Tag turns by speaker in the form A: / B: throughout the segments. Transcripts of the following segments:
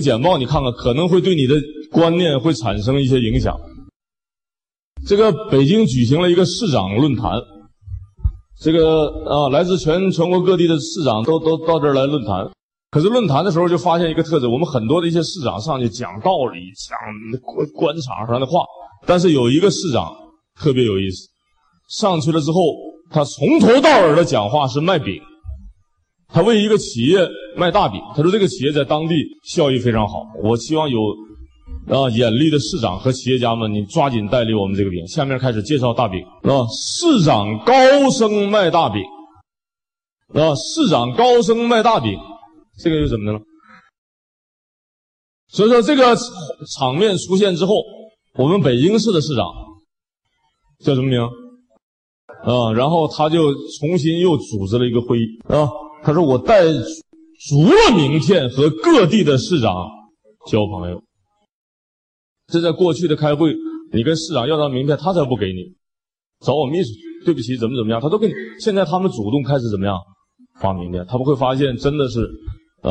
A: 简报，你看看，可能会对你的观念会产生一些影响。这个北京举行了一个市长论坛，这个啊，来自全全国各地的市长都都到这儿来论坛。可是论坛的时候就发现一个特质，我们很多的一些市长上去讲道理、讲官官场上的话，但是有一个市长特别有意思，上去了之后，他从头到尾的讲话是卖饼，他为一个企业卖大饼。他说这个企业在当地效益非常好，我希望有啊眼力的市长和企业家们，你抓紧代理我们这个饼。下面开始介绍大饼啊，市长高声卖大饼啊，市长高声卖大饼。这个又怎么的了？所以说这个场面出现之后，我们北京市的市长叫什么名？啊，然后他就重新又组织了一个会议啊。他说：“我带足了名片和各地的市长交朋友。”这在过去的开会，你跟市长要张名片，他才不给你，找我秘书，对不起，怎么怎么样，他都给你。现在他们主动开始怎么样发名片？他们会发现真的是。啊，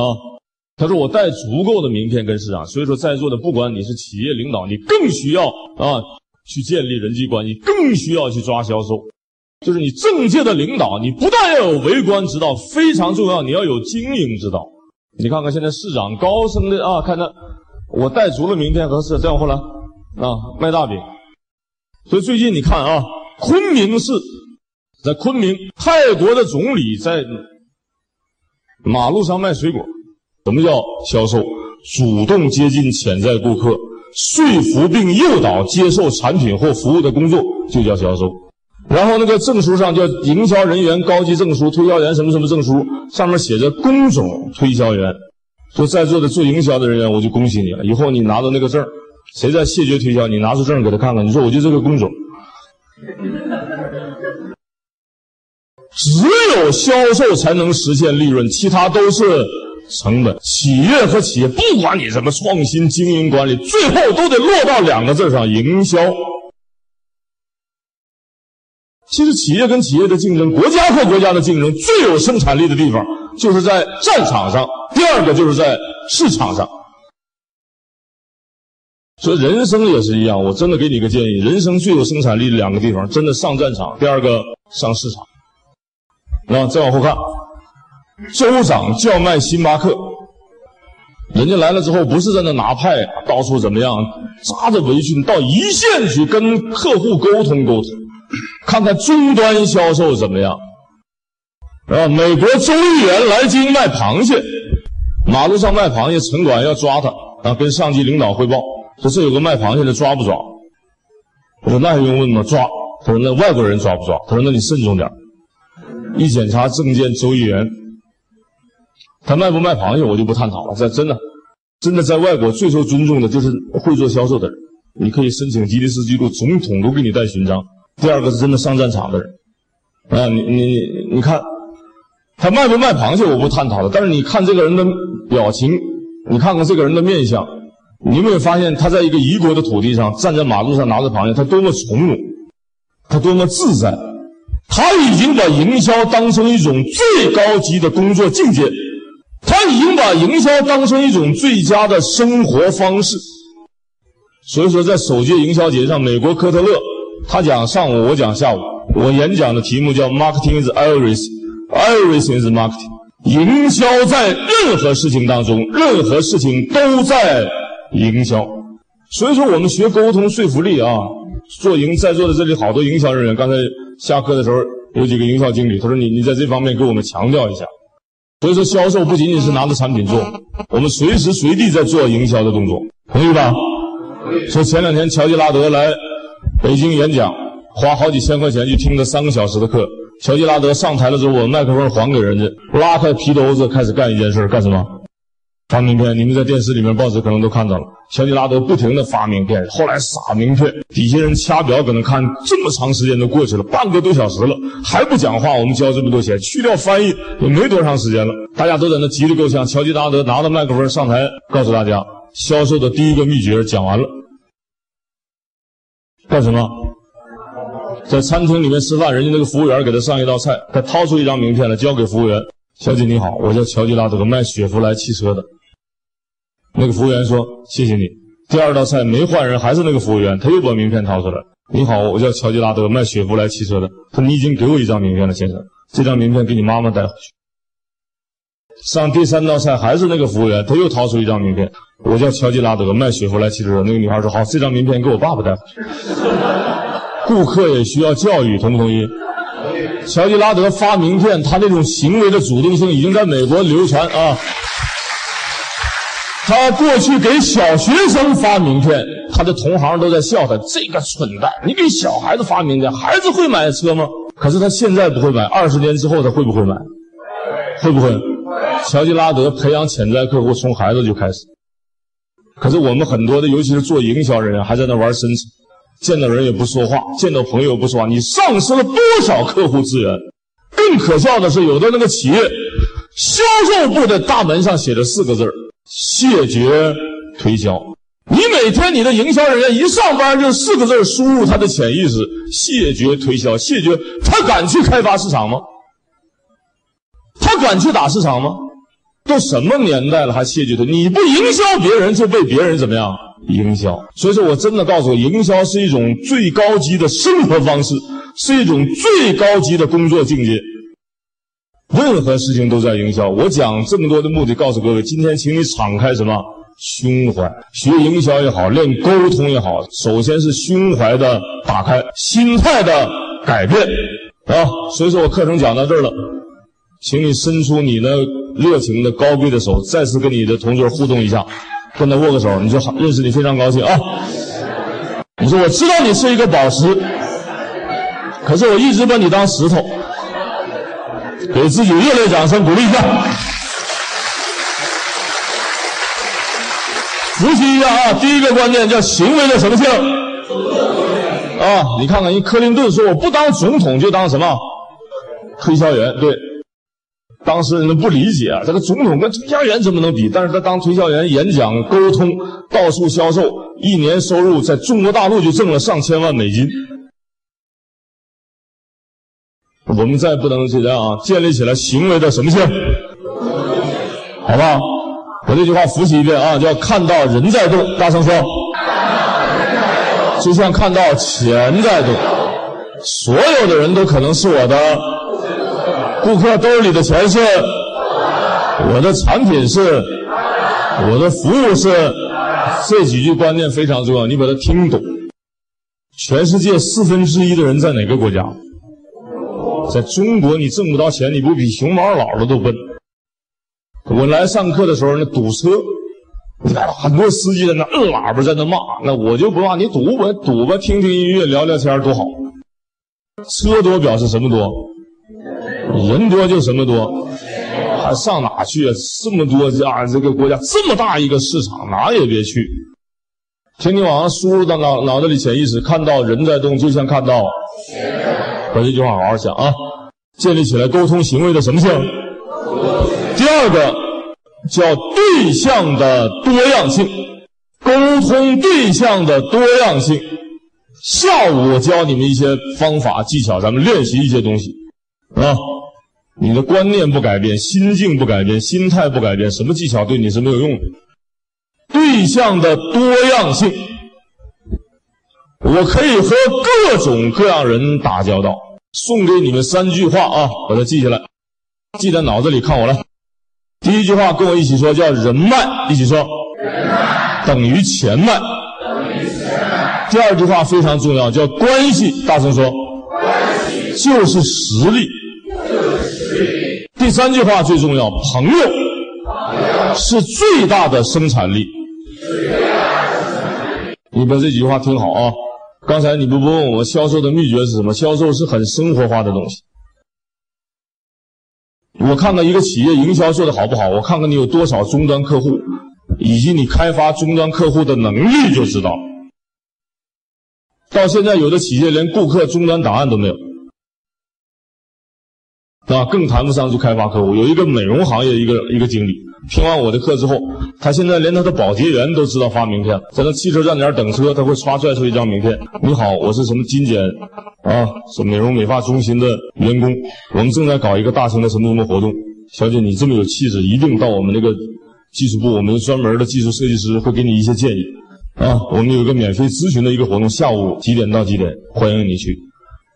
A: 他说我带足够的名片跟市长，所以说在座的不管你是企业领导，你更需要啊去建立人际关系，更需要去抓销售。就是你政界的领导，你不有为官之道，非常重要，你要有经营之道。你看看现在市长高声的啊，看着我带足了名片和市，再往后来啊卖大饼。所以最近你看啊，昆明市在昆明，泰国的总理在。马路上卖水果，什么叫销售？主动接近潜在顾客，说服并诱导接受产品或服务的工作就叫销售。然后那个证书上叫营销人员高级证书、推销员什么什么证书，上面写着工种推销员。说在座的做营销的人员，我就恭喜你了。以后你拿到那个证，谁在谢绝推销，你拿出证给他看看。你说我就这个工种。只有销售才能实现利润，其他都是成本。企业和企业，不管你什么创新、经营管理，最后都得落到两个字上：营销。其实，企业跟企业的竞争，国家和国家的竞争，最有生产力的地方就是在战场上，第二个就是在市场上。所以，人生也是一样。我真的给你个建议：人生最有生产力的两个地方，真的上战场，第二个上市场。那再往后看，州长叫卖星巴克，人家来了之后不是在那拿派，到处怎么样，扎着围裙到一线去跟客户沟通沟通，看看终端销售怎么样。啊，美国州议员来京卖螃蟹，马路上卖螃蟹，城管要抓他啊，跟上级领导汇报说这有个卖螃蟹的，抓不抓？我说那还用问吗？抓。他说那外国人抓不抓？他说那你慎重点。一检查证件，周议员，他卖不卖螃蟹，我就不探讨了。在真的，真的在外国最受尊重的就是会做销售的人。你可以申请吉尼斯纪录，总统都给你戴勋章。第二个是真的上战场的人，啊，你你你看，他卖不卖螃蟹，我不探讨了。但是你看这个人的表情，你看看这个人的面相，你有没有发现他在一个异国的土地上，站在马路上拿着螃蟹，他多么从容，他多么自在。他已经把营销当成一种最高级的工作境界，他已经把营销当成一种最佳的生活方式。所以说，在首届营销节上，美国科特勒他讲上午，我讲下午。我演讲的题目叫 “Marketing is everything”，everything is marketing。营销在任何事情当中，任何事情都在营销。所以说，我们学沟通说服力啊，做营在座的这里好多营销人员，刚才。下课的时候，有几个营销经理，他说：“你你在这方面给我们强调一下。”所以说，销售不仅仅是拿着产品做，我们随时随地在做营销的动作，同意吧？说前两天乔吉拉德来北京演讲，花好几千块钱去听了三个小时的课。乔吉拉德上台了之后，我麦克风还给人家，拉开皮兜子开始干一件事，干什么？发名片，你们在电视里面、报纸可能都看到了。乔吉拉德不停的发名片，后来撒名片，底下人掐表，搁那看这么长时间都过去了，半个多小时了，还不讲话。我们交这么多钱，去掉翻译也没多长时间了，大家都在那急得够呛。乔吉拉德拿着麦克风上台，告诉大家销售的第一个秘诀讲完了。干什么？在餐厅里面吃饭，人家那个服务员给他上一道菜，他掏出一张名片来交给服务员：“小姐你好，我叫乔吉拉德，卖雪佛兰汽车的。”那个服务员说：“谢谢你。”第二道菜没换人，还是那个服务员，他又把名片掏出来：“你好，我叫乔吉拉德，卖雪佛兰汽车的。”他说：“你已经给我一张名片了，先生，这张名片给你妈妈带回去。”上第三道菜还是那个服务员，他又掏出一张名片：“我叫乔吉拉德，卖雪佛兰汽车。”那个女孩说：“好，这张名片给我爸爸带。”顾客也需要教育，同不同意？乔吉拉德发名片，他那种行为的主动性已经在美国流传啊。他过去给小学生发名片，他的同行都在笑他这个蠢蛋，你给小孩子发名片，孩子会买车吗？可是他现在不会买，二十年之后他会不会买？会不会？乔吉拉德培养潜在客户从孩子就开始。可是我们很多的，尤其是做营销人员，还在那玩深层。见到人也不说话，见到朋友不说话，你丧失了多少客户资源？更可笑的是，有的那个企业销售部的大门上写着四个字：谢绝推销。你每天你的营销人员一上班就四个字输入他的潜意识：谢绝推销。谢绝，他敢去开发市场吗？他敢去打市场吗？都什么年代了还谢绝推？你不营销别人，就被别人怎么样？营销，所以说我真的告诉我，营销是一种最高级的生活方式，是一种最高级的工作境界。任何事情都在营销。我讲这么多的目的，告诉各位，今天请你敞开什么胸怀，学营销也好，练沟通也好，首先是胸怀的打开，心态的改变啊。所以说我课程讲到这儿了，请你伸出你的热情的高贵的手，再次跟你的同桌互动一下。跟他握个手，你就好认识你，非常高兴啊！你说我知道你是一个宝石，可是我一直把你当石头。给自己热烈掌声鼓励一下。复习一下啊，第一个观念叫行为的什么性？啊，你看看，人克林顿说我不当总统就当什么推销员，对。当时人都不理解啊，这个总统跟推销员怎么能比？但是他当推销员演讲、沟通、到处销售，一年收入在中国大陆就挣了上千万美金。我们再不能这样啊，建立起来行为的什么性？好不好？我这句话复习一遍啊，叫看到人在动，大声说，就像看到钱在动，所有的人都可能是我的。顾客兜里的钱是，我的产品是，我的服务是，这几句观念非常重要，你把它听懂。全世界四分之一的人在哪个国家？在中国，你挣不到钱，你不比熊猫姥姥都笨？我来上课的时候，那堵车，很多司机在那摁喇叭，在那骂，那我就不骂，你堵吧，堵吧，听听音乐，聊聊天多好。车多表示什么多？人多就什么多，还上哪去啊？这么多家，这个国家这么大一个市场，哪也别去。请你往上输入到脑脑子里潜意识，看到人在动，就像看到。把这句话好好想啊！建立起来沟通行为的什么性？第二个叫对象的多样性，沟通对象的多样性。下午我教你们一些方法技巧，咱们练习一些东西啊。你的观念不改变，心境不改变，心态不改变，什么技巧对你是没有用的。对象的多样性，我可以和各种各样人打交道。送给你们三句话啊，把它记下来，记在脑子里，看我来。第一句话跟我一起说，叫人脉，一起说，
B: 人脉
A: 等于钱脉。第二句话非常重要，叫关系，大声说，
B: 关系
A: 就是实力。第三句话最重要，朋友是最大的生产力。你把这几句话听好啊！刚才你不不问我销售的秘诀是什么？销售是很生活化的东西。我看看一个企业营销做的好不好，我看看你有多少终端客户，以及你开发终端客户的能力就知道。到现在，有的企业连顾客终端档案都没有。啊，更谈不上去开发客户。有一个美容行业一个一个经理，听完我的课之后，他现在连他的保洁员都知道发名片，在那汽车站点等车，他会歘拽出一张名片：“你好，我是什么金简啊，是美容美发中心的员工，我们正在搞一个大型的什么什么活动，小姐你这么有气质，一定到我们那个技术部我们专门的技术设计师会给你一些建议。啊。我们有一个免费咨询的一个活动，下午几点到几点，欢迎你去。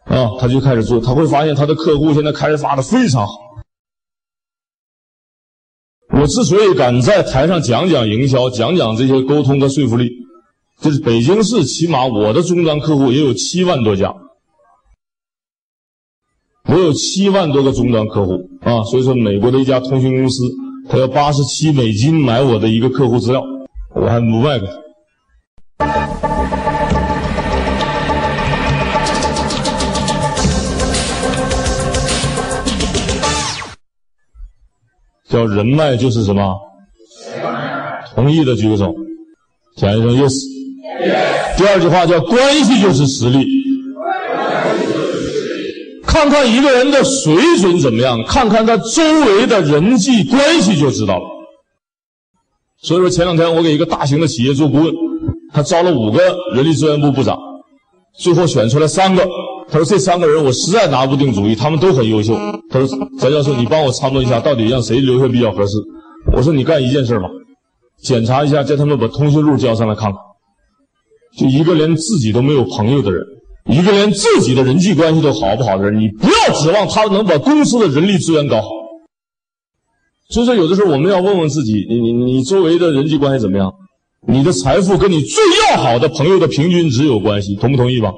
A: 啊。他就开始做，他会发现他的客户现在开发的非常好。我之所以敢在台上讲讲营销，讲讲这些沟通和说服力，就是北京市起码我的终端客户也有七万多家。我有七万多个终端客户啊，所以说美国的一家通讯公司，他要八十七美金买我的一个客户资料，我还不卖给他。叫人脉就是什么？同意的举个手，讲一声 yes。第二句话叫关系就是实力。看看一个人的水准怎么样，看看他周围的人际关系就知道了。所以说前两天我给一个大型的企业做顾问，他招了五个人力资源部部长，最后选出来三个。他说这三个人我实在拿不定主意，他们都很优秀。他说翟教授，你帮我参谋一下，到底让谁留下比较合适？我说你干一件事吧，检查一下，叫他们把通讯录交上来看看。就一个连自己都没有朋友的人。一个连自己的人际关系都好不好的人，你不要指望他能把公司的人力资源搞好。所以说，有的时候我们要问问自己：你你你周围的人际关系怎么样？你的财富跟你最要好的朋友的平均值有关系，同不同意吧？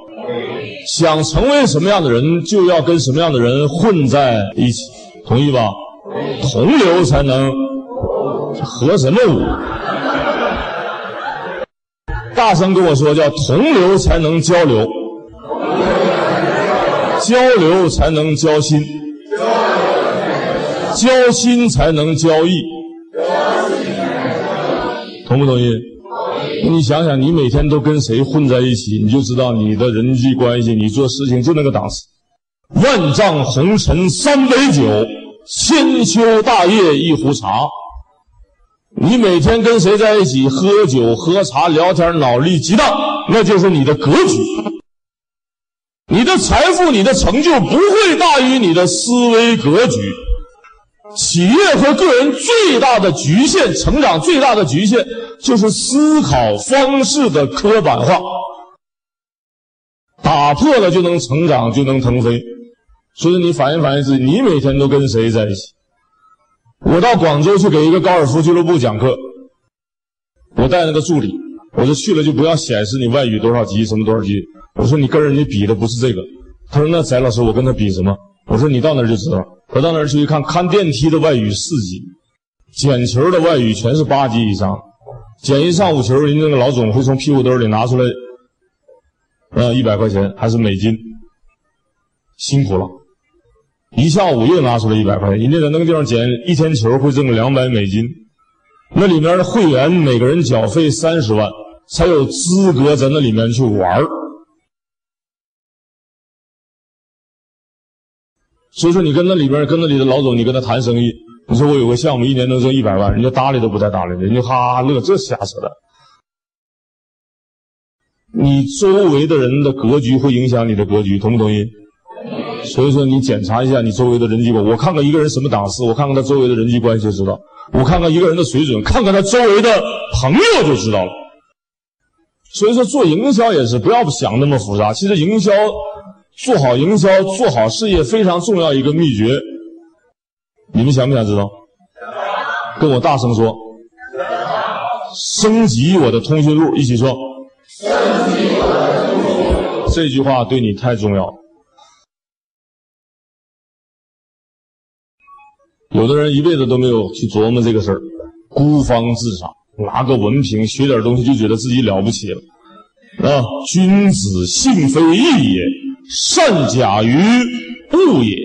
A: 想成为什么样的人，就要跟什么样的人混在一起，同意吧？同流才能合什么舞？大声跟我说，叫同流才能交流。交流才能交心，交心才能交易，同不同意？你想想，你每天都跟谁混在一起，你就知道你的人际关系，你做事情就那个档次。万丈红尘三杯酒，千秋大业一壶茶。你每天跟谁在一起喝酒喝茶聊天，脑力激荡，那就是你的格局。你的财富、你的成就不会大于你的思维格局。企业和个人最大的局限，成长最大的局限就是思考方式的刻板化。打破了就能成长，就能腾飞。所以你反映反映自己，你每天都跟谁在一起？我到广州去给一个高尔夫俱乐部讲课，我带那个助理，我说去了就不要显示你外语多少级，什么多少级。我说你跟人家比的不是这个，他说那翟老师我跟他比什么？我说你到那儿就知道。我到那儿去一看，看电梯的外语四级，捡球的外语全是八级以上，捡一上午球，人家那个老总会从屁股兜里拿出来，呃一百块钱还是美金，辛苦了，一下午又拿出来一百块钱，人家在那个地方捡一天球会挣两百美金，那里面的会员每个人缴费三十万，才有资格在那里面去玩儿。所以说，你跟那里边跟那里的老总，你跟他谈生意，你说我有个项目，一年能挣一百万，人家搭理都不带搭理的，人家哈哈乐，这瞎扯的。你周围的人的格局会影响你的格局，同不同意？所以说，你检查一下你周围的人际关。我看看一个人什么档次，我看看他周围的人际关系就知道；我看看一个人的水准，看看他周围的朋友就知道了。所以说，做营销也是不要想那么复杂，其实营销。做好营销，做好事业非常重要一个秘诀，你们想不想知道？跟我大声说，升级我的通讯录，一起说。升级我的通讯录。这句话对你太重要了。有的人一辈子都没有去琢磨这个事儿，孤芳自赏，拿个文凭学点东西就觉得自己了不起了。啊，君子性非异也。善假于物也。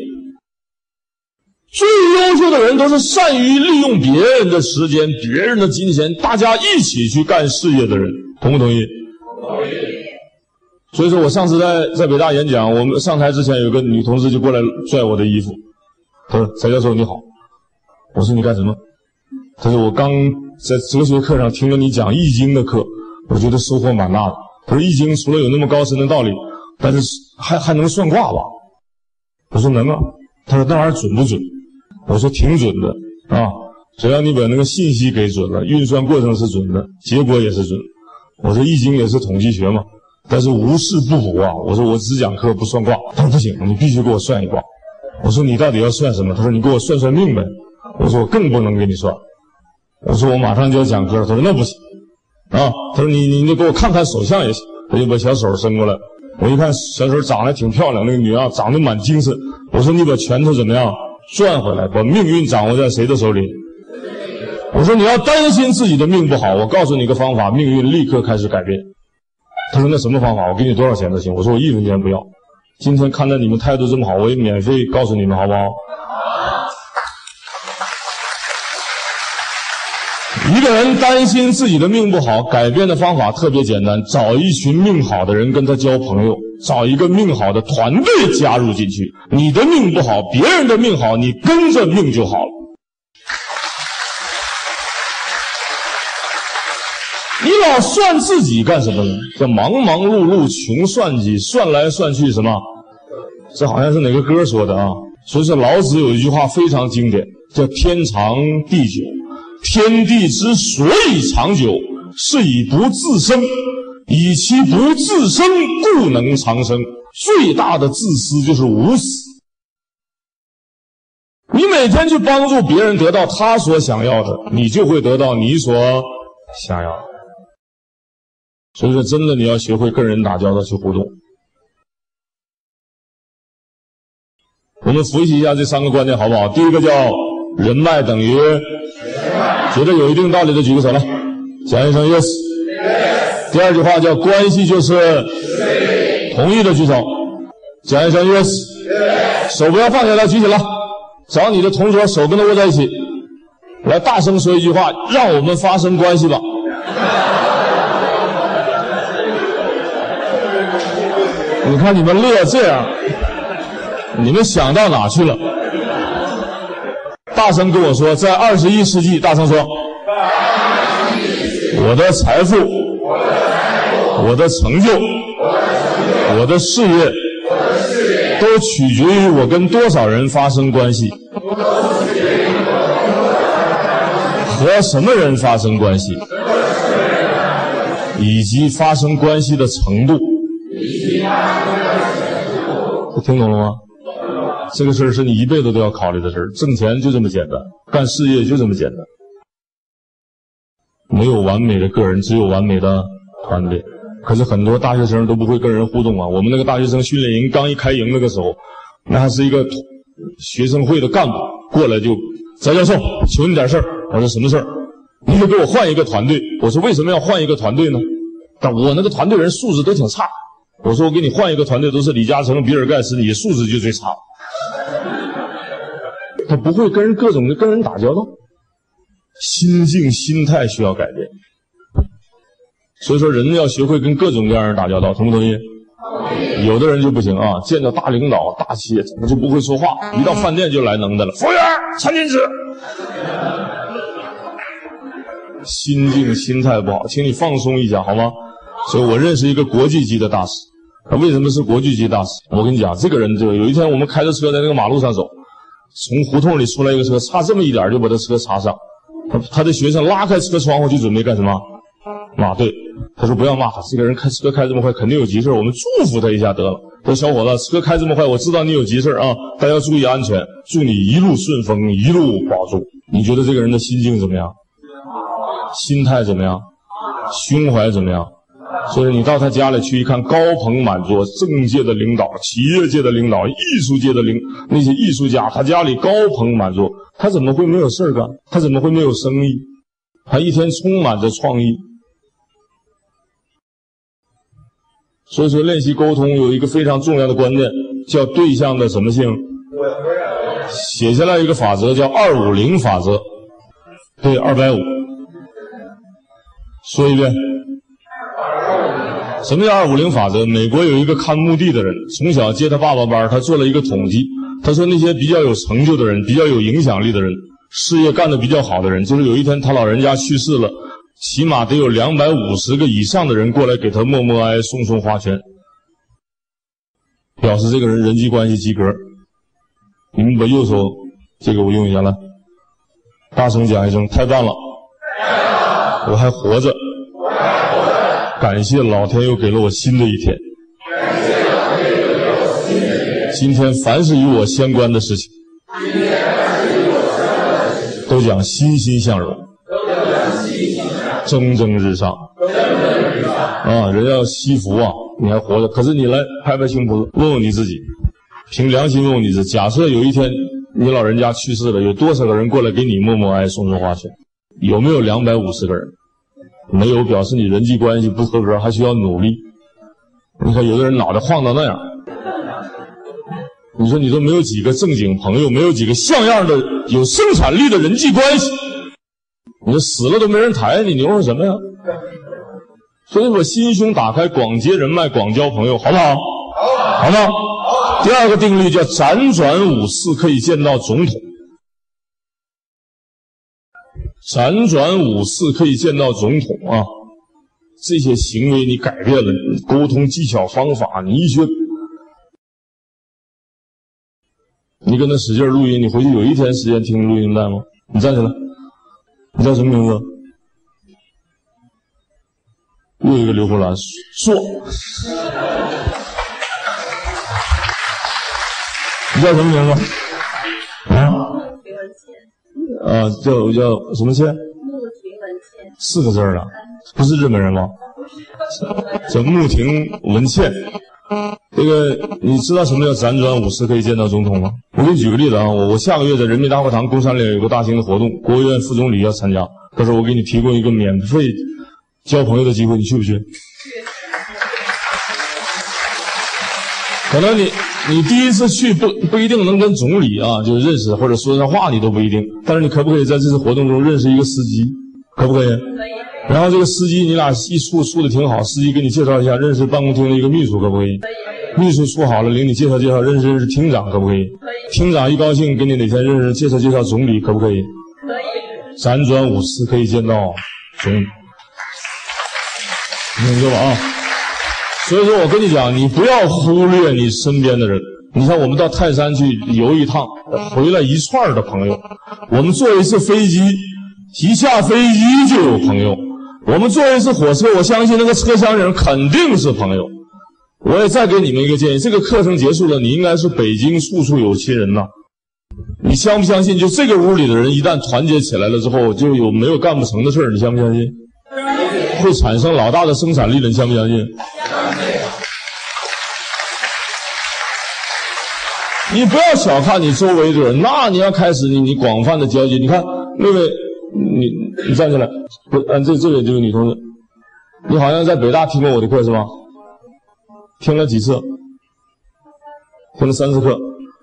A: 最优秀的人都是善于利用别人的时间、别人的金钱，大家一起去干事业的人，同不同意？同意。所以说我上次在在北大演讲，我们上台之前，有个女同事就过来拽我的衣服，她说：“翟教授你好。”我说：“你干什么？”她说：“我刚在哲学课上听了你讲《易经》的课，我觉得收获蛮大的。”她说：“《易经》除了有那么高深的道理。”但是还还能算卦吧？我说能啊。他说那玩意儿准不准？我说挺准的啊。只要你把那个信息给准了，运算过程是准的，结果也是准。我说易经也是统计学嘛，但是无事不卜啊。我说我只讲课不算卦，他说不行，你必须给我算一卦。我说你到底要算什么？他说你给我算算命呗。我说我更不能给你算。我说我马上就要讲课了。他说那不行啊。他说你你你给我看看手相也行。他就把小手伸过来，我一看小手长得挺漂亮，那个女啊长得蛮精神。我说你把拳头怎么样转回来，把命运掌握在谁的手里？我说你要担心自己的命不好，我告诉你个方法，命运立刻开始改变。他说那什么方法？我给你多少钱都行。我说我一分钱不要。今天看到你们态度这么好，我也免费告诉你们，好不好？一人担心自己的命不好，改变的方法特别简单：找一群命好的人跟他交朋友，找一个命好的团队加入进去。你的命不好，别人的命好，你跟着命就好了。你老算自己干什么呢？叫忙忙碌碌穷算计，算来算去什么？这好像是哪个歌说的啊？所以说老子有一句话非常经典，叫“天长地久”。天地之所以长久，是以不自生。以其不自生，故能长生。最大的自私就是无私。你每天去帮助别人得到他所想要的，你就会得到你所想要的。所以说，真的你要学会跟人打交道去互动。我们复习一下这三个观念好不好？第一个叫人脉等于。觉得有一定道理的举个手来，讲一声 yes。第二句话叫关系就是同意的举手，讲一声 yes。手不要放下来，举起来。找你的同桌手跟他握在一起，来大声说一句话，让我们发生关系吧。你看你们乐这样，你们想到哪去了？大声跟我说，在二十一世纪，大声说，我的财富，我的成就，我的事业，都取决于我跟多少人发生关系，和什么人发生关系，以及发生关系的程度。听懂了吗？这个事儿是你一辈子都要考虑的事儿，挣钱就这么简单，干事业就这么简单。没有完美的个人，只有完美的团队。可是很多大学生都不会跟人互动啊。我们那个大学生训练营刚一开营那个时候，那还是一个学生会的干部过来就，翟教授，求你点事儿。我说什么事儿？你得给我换一个团队。我说为什么要换一个团队呢？但我那个团队人素质都挺差。我说我给你换一个团队，都是李嘉诚、比尔盖茨，你素质就最差。他不会跟人各种的跟人打交道，心境心态需要改变。所以说，人要学会跟各种各样人打交道，同不同意？有的人就不行啊，见到大领导、大企业，怎么就不会说话？一到饭店就来能的了。服务员，餐巾纸。心境心态不好，请你放松一下好吗？所以我认识一个国际级的大使。为什么是国际级大师？我跟你讲，这个人就有一天我们开着车在那个马路上走，从胡同里出来一个车，差这么一点就把他车擦上。他他的学生拉开车窗户就准备干什么？骂对。他说不要骂他，这个人开车开这么快，肯定有急事我们祝福他一下得了。说小伙子，车开这么快，我知道你有急事啊，但要注意安全，祝你一路顺风，一路保重。你觉得这个人的心境怎么样？心态怎么样？胸怀怎么样？所以你到他家里去一看，高朋满座，政界的领导、企业界的领导、艺术界的领那些艺术家，他家里高朋满座，他怎么会没有事儿干？他怎么会没有生意？他一天充满着创意。所以说，练习沟通有一个非常重要的观念，叫对象的什么性？写下来一个法则，叫二五零法则。对，二百五。说一遍。什么叫二五零法则？美国有一个看墓地的人，从小接他爸爸班，他做了一个统计。他说那些比较有成就的人、比较有影响力的人、事业干得比较好的人，就是有一天他老人家去世了，起码得有两百五十个以上的人过来给他默默哀、送送花圈，表示这个人人际关系及格。你们把右手这个我用一下来，大声讲一声，太棒了！我还活着，感谢老天又给了我新的一天。今天凡是与我相关的事情，都讲欣欣向荣，蒸蒸日上。啊，人要惜福啊！你还活着，可是你来拍拍胸脯，问问你自己，凭良心问问你自己：假设有一天你老人家去世了，有多少个人过来给你默默哀、送送花圈？有没有两百五十个人？没有，表示你人际关系不合格，还需要努力。你看，有的人脑袋晃到那样，你说你都没有几个正经朋友，没有几个像样的有生产力的人际关系，你说死了都没人抬你，牛是什么呀？所以我，心胸打开，广结人脉，广交朋友，好不好？好，好吗？好。第二个定律叫辗转五次可以见到总统，辗转五次可以见到总统啊！这些行为你改变了，沟通技巧方法你一学，你跟他使劲录音，你回去有一天时间听录音带吗？你站起来，你叫什么名字？又一个刘胡兰，说，你叫什么名字？啊？叫叫什么倩？
C: 穆婷文倩。
A: 四个字儿不是日本人吗？叫穆婷文倩。这个你知道什么叫辗转五次可以见到总统吗？我给你举个例子啊，我我下个月在人民大会堂宫山里有个大型的活动，国务院副总理要参加，到时候我给你提供一个免费。交朋友的机会，你去不去？可能你你第一次去不不一定能跟总理啊就认识或者说上话，你都不一定。但是你可不可以在这次活动中认识一个司机？可不可以？然后这个司机你俩一处处的挺好，司机给你介绍一下认识办公厅的一个秘书，可不可以？秘书处好了，领你介绍介绍认识认识厅长，可不可以？厅长一高兴，给你哪天认识介绍介绍总理，可不可以？
C: 可以。
A: 辗转五次可以见到总理。你听说吧啊！所以说我跟你讲，你不要忽略你身边的人。你像，我们到泰山去游一趟，回来一串的朋友；我们坐一次飞机，一下飞机就有朋友；我们坐一次火车，我相信那个车厢里人肯定是朋友。我也再给你们一个建议：这个课程结束了，你应该是北京处处有亲人呐。你相不相信？就这个屋里的人一旦团结起来了之后，就有没有干不成的事儿？你相不相信？会产生老大的生产力的，你相不？相信。你不要小看你周围的人，那你要开始你你广泛的交际。你看那位，你你站起来，不，嗯，这这位这位女同志，你好像在北大听过我的课是吧？听了几次？听了三次课。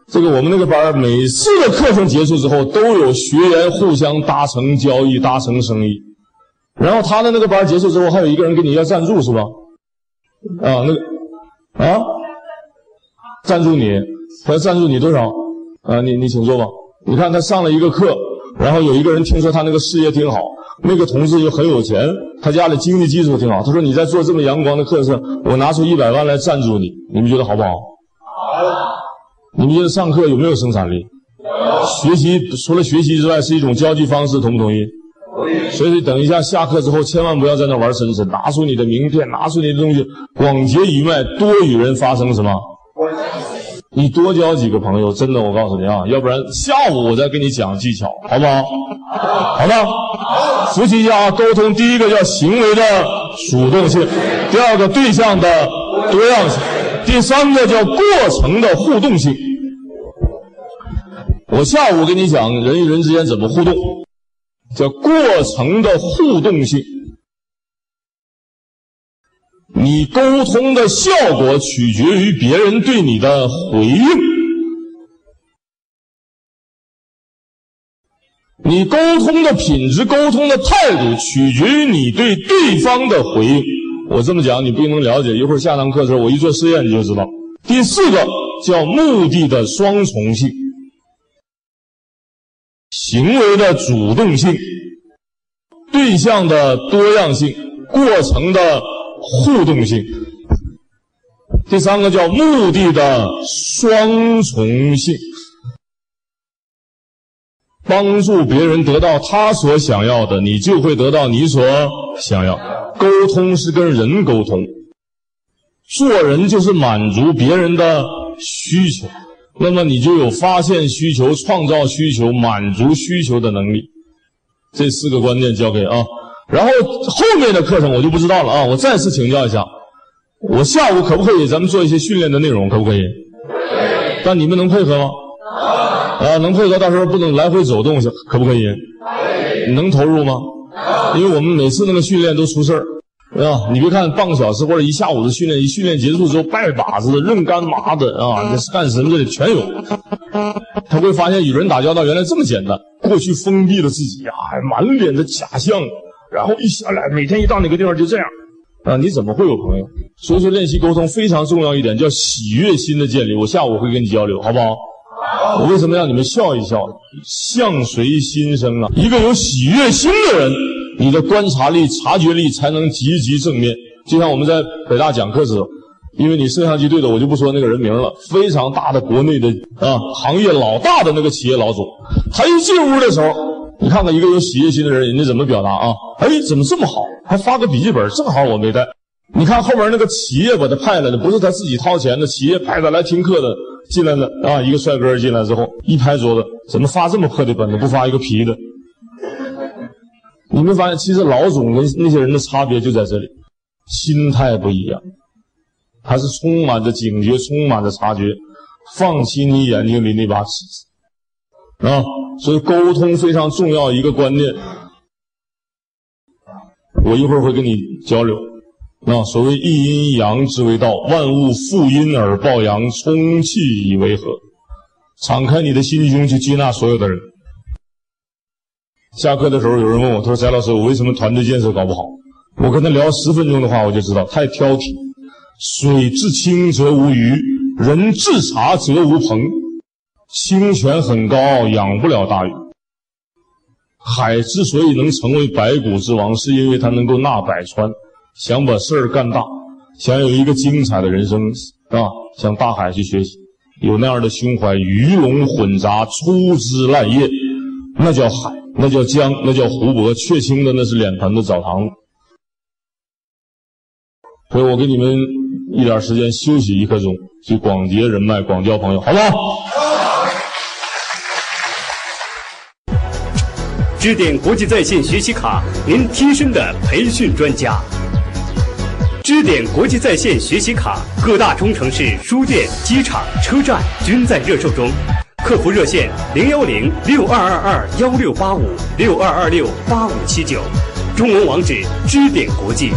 A: 这个我们那个班每次的课程结束之后，都有学员互相达成交易，达成生意。然后他的那个班结束之后，还有一个人给你要赞助是吧？啊，那个啊，赞助你，他要赞助你多少？啊，你你请坐吧。你看他上了一个课，然后有一个人听说他那个事业挺好，那个同事又很有钱，他家里经济基础挺好。他说你在做这么阳光的课程，我拿出一百万来赞助你，你们觉得好不好？好。你们觉得上课有没有生产力？学习除了学习之外，是一种交际方式，同不同意？所以等一下下课之后，千万不要在那玩深深，拿出你的名片，拿出你的东西，广结一脉，多与人发生什么？你多交几个朋友，真的，我告诉你啊，要不然下午我再跟你讲技巧，好不好？好的，复习一下啊，沟通第一个叫行为的主动性，第二个对象的多样性，第三个叫过程的互动性。我下午跟你讲人与人之间怎么互动。叫过程的互动性，你沟通的效果取决于别人对你的回应，你沟通的品质、沟通的态度取决于你对对方的回应。我这么讲你不一定能了解，一会儿下堂课的时候我一做试验你就知道。第四个叫目的的双重性。行为的主动性，对象的多样性，过程的互动性。第三个叫目的的双重性。帮助别人得到他所想要的，你就会得到你所想要。沟通是跟人沟通，做人就是满足别人的需求，那么你就有发现需求、创造需求、满足需求的能力。这四个观念交给啊，然后后面的课程我就不知道了啊。我再次请教一下，我下午可不可以咱们做一些训练的内容？可不可以？但你们能配合吗？啊，能配合，到时候不能来回走动，可不可以？能投入吗？因为我们每次那个训练都出事儿，啊，你别看半个小时或者一下午的训练，一训练结束之后，拜把子的、认干妈的啊，那是干什么的全有。他会发现与人打交道原来这么简单，过去封闭了自己呀，满脸的假象，然后一下来，每天一到哪个地方就这样，啊，你怎么会有朋友？所以说练习沟通非常重要一点，叫喜悦心的建立。我下午会跟你交流，好不好？我为什么让你们笑一笑？相随心生啊！一个有喜悦心的人，你的观察力、察觉力才能积极正面。就像我们在北大讲课时，因为你摄像机对的，我就不说那个人名了。非常大的国内的啊，行业老大的那个企业老总，他一进屋的时候，你看看一个有喜悦心的人，人家怎么表达啊？哎，怎么这么好？还发个笔记本，正好我没带。你看后边那个企业把他派来的，不是他自己掏钱的，企业派他来听课的。进来了啊！一个帅哥进来之后，一拍桌子：“怎么发这么破的本子？不发一个皮的？”你没发现，其实老总跟那些人的差别就在这里，心态不一样。他是充满着警觉，充满着察觉，放弃你眼睛里那把尺子啊！所以沟通非常重要一个观念。我一会儿会跟你交流。那所谓一阴一阳之为道，万物负阴而抱阳，充气以为和。敞开你的心胸去接纳所有的人。下课的时候，有人问我，他说：“翟老师，我为什么团队建设搞不好？”我跟他聊十分钟的话，我就知道太挑剔。水至清则无鱼，人至察则无朋。清泉很高傲，养不了大鱼。海之所以能成为百谷之王，是因为它能够纳百川。想把事儿干大，想有一个精彩的人生啊！向大海去学习，有那样的胸怀，鱼龙混杂，粗枝烂叶，那叫海，那叫江，那叫湖泊，确清的那是脸盆的澡堂子。所以我给你们一点时间休息一刻钟，去广结人脉，广交朋友，好不好？
D: 支点国际在线学习卡，您贴身的培训专家。支点国际在线学习卡，各大中城市书店、机场、车站均在热售中。客服热线：零幺零六二二二幺六八五六二二六八五七九。中文网址：支点国际。